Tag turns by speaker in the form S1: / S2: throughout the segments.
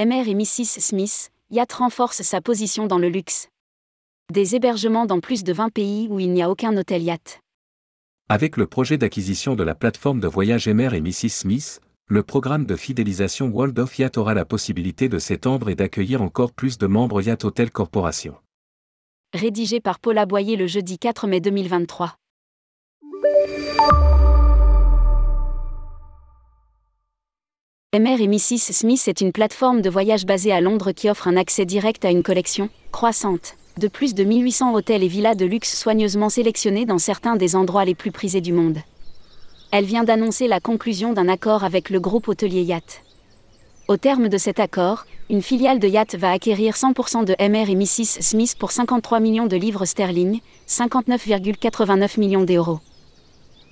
S1: MR et Mrs. Smith, Yacht renforce sa position dans le luxe. Des hébergements dans plus de 20 pays où il n'y a aucun hôtel yacht.
S2: Avec le projet d'acquisition de la plateforme de voyage MR et Mrs. Smith, le programme de fidélisation World of Yacht aura la possibilité de s'étendre et d'accueillir encore plus de membres Yacht Hotel Corporation.
S1: Rédigé par Paula Boyer le jeudi 4 mai 2023. MR et Mrs. Smith est une plateforme de voyage basée à Londres qui offre un accès direct à une collection, croissante, de plus de 1800 hôtels et villas de luxe soigneusement sélectionnés dans certains des endroits les plus prisés du monde. Elle vient d'annoncer la conclusion d'un accord avec le groupe hôtelier Yacht. Au terme de cet accord, une filiale de Yacht va acquérir 100% de MR et Mrs. Smith pour 53 millions de livres sterling, 59,89 millions d'euros.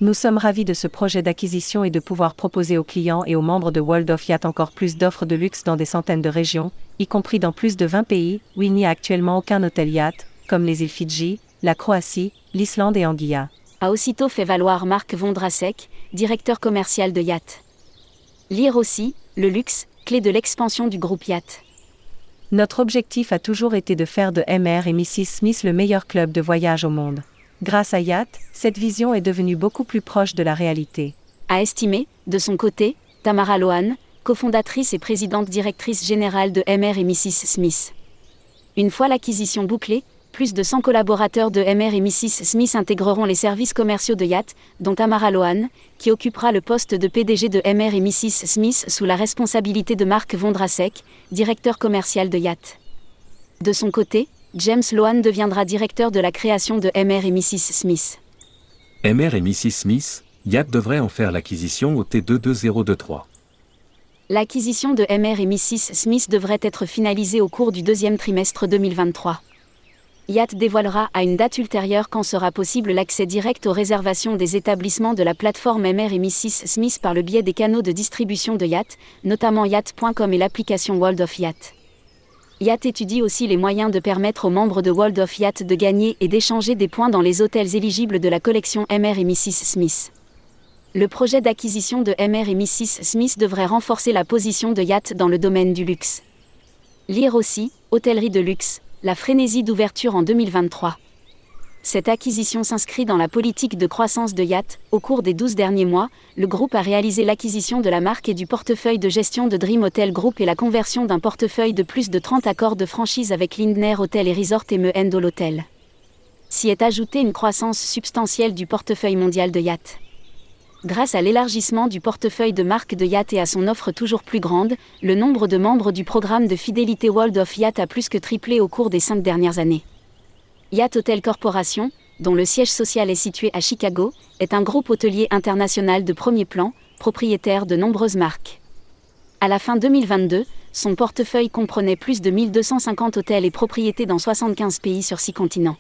S3: Nous sommes ravis de ce projet d'acquisition et de pouvoir proposer aux clients et aux membres de World of Yacht encore plus d'offres de luxe dans des centaines de régions, y compris dans plus de 20 pays où il n'y a actuellement aucun hôtel yacht, comme les îles Fidji, la Croatie, l'Islande et Anguilla.
S1: A aussitôt fait valoir Marc Vondrasek, directeur commercial de Yacht. Lire aussi, le luxe, clé de l'expansion du groupe Yacht.
S3: Notre objectif a toujours été de faire de MR et Mrs. Smith le meilleur club de voyage au monde. Grâce à Yacht, cette vision est devenue beaucoup plus proche de la réalité.
S1: A estimé, de son côté, Tamara Lohan, cofondatrice et présidente directrice générale de MR et Mrs. Smith. Une fois l'acquisition bouclée, plus de 100 collaborateurs de MR et Mrs. Smith intégreront les services commerciaux de Yacht, dont Tamara Lohan, qui occupera le poste de PDG de MR et Mrs. Smith sous la responsabilité de Marc Vondrasek, directeur commercial de Yacht. De son côté, James Lohan deviendra directeur de la création de MR et Mrs. Smith.
S2: MR et Mrs. Smith, Yacht devrait en faire l'acquisition au T22023.
S1: L'acquisition de MR et Mrs. Smith devrait être finalisée au cours du deuxième trimestre 2023. Yacht dévoilera à une date ultérieure quand sera possible l'accès direct aux réservations des établissements de la plateforme MR et Mrs. Smith par le biais des canaux de distribution de Yacht, notamment yacht.com et l'application World of Yacht. Yacht étudie aussi les moyens de permettre aux membres de World of Yacht de gagner et d'échanger des points dans les hôtels éligibles de la collection MR et Mrs. Smith. Le projet d'acquisition de MR et Mrs. Smith devrait renforcer la position de Yacht dans le domaine du luxe. Lire aussi, hôtellerie de luxe, la frénésie d'ouverture en 2023. Cette acquisition s'inscrit dans la politique de croissance de Yacht. Au cours des 12 derniers mois, le groupe a réalisé l'acquisition de la marque et du portefeuille de gestion de Dream Hotel Group et la conversion d'un portefeuille de plus de 30 accords de franchise avec Lindner Hotel et Resort et Me Endol Hotel. S'y est ajoutée une croissance substantielle du portefeuille mondial de Yacht. Grâce à l'élargissement du portefeuille de marques de Yacht et à son offre toujours plus grande, le nombre de membres du programme de fidélité World of Yacht a plus que triplé au cours des cinq dernières années. Yacht Hotel Corporation, dont le siège social est situé à Chicago, est un groupe hôtelier international de premier plan, propriétaire de nombreuses marques. À la fin 2022, son portefeuille comprenait plus de 1250 hôtels et propriétés dans 75 pays sur 6 continents.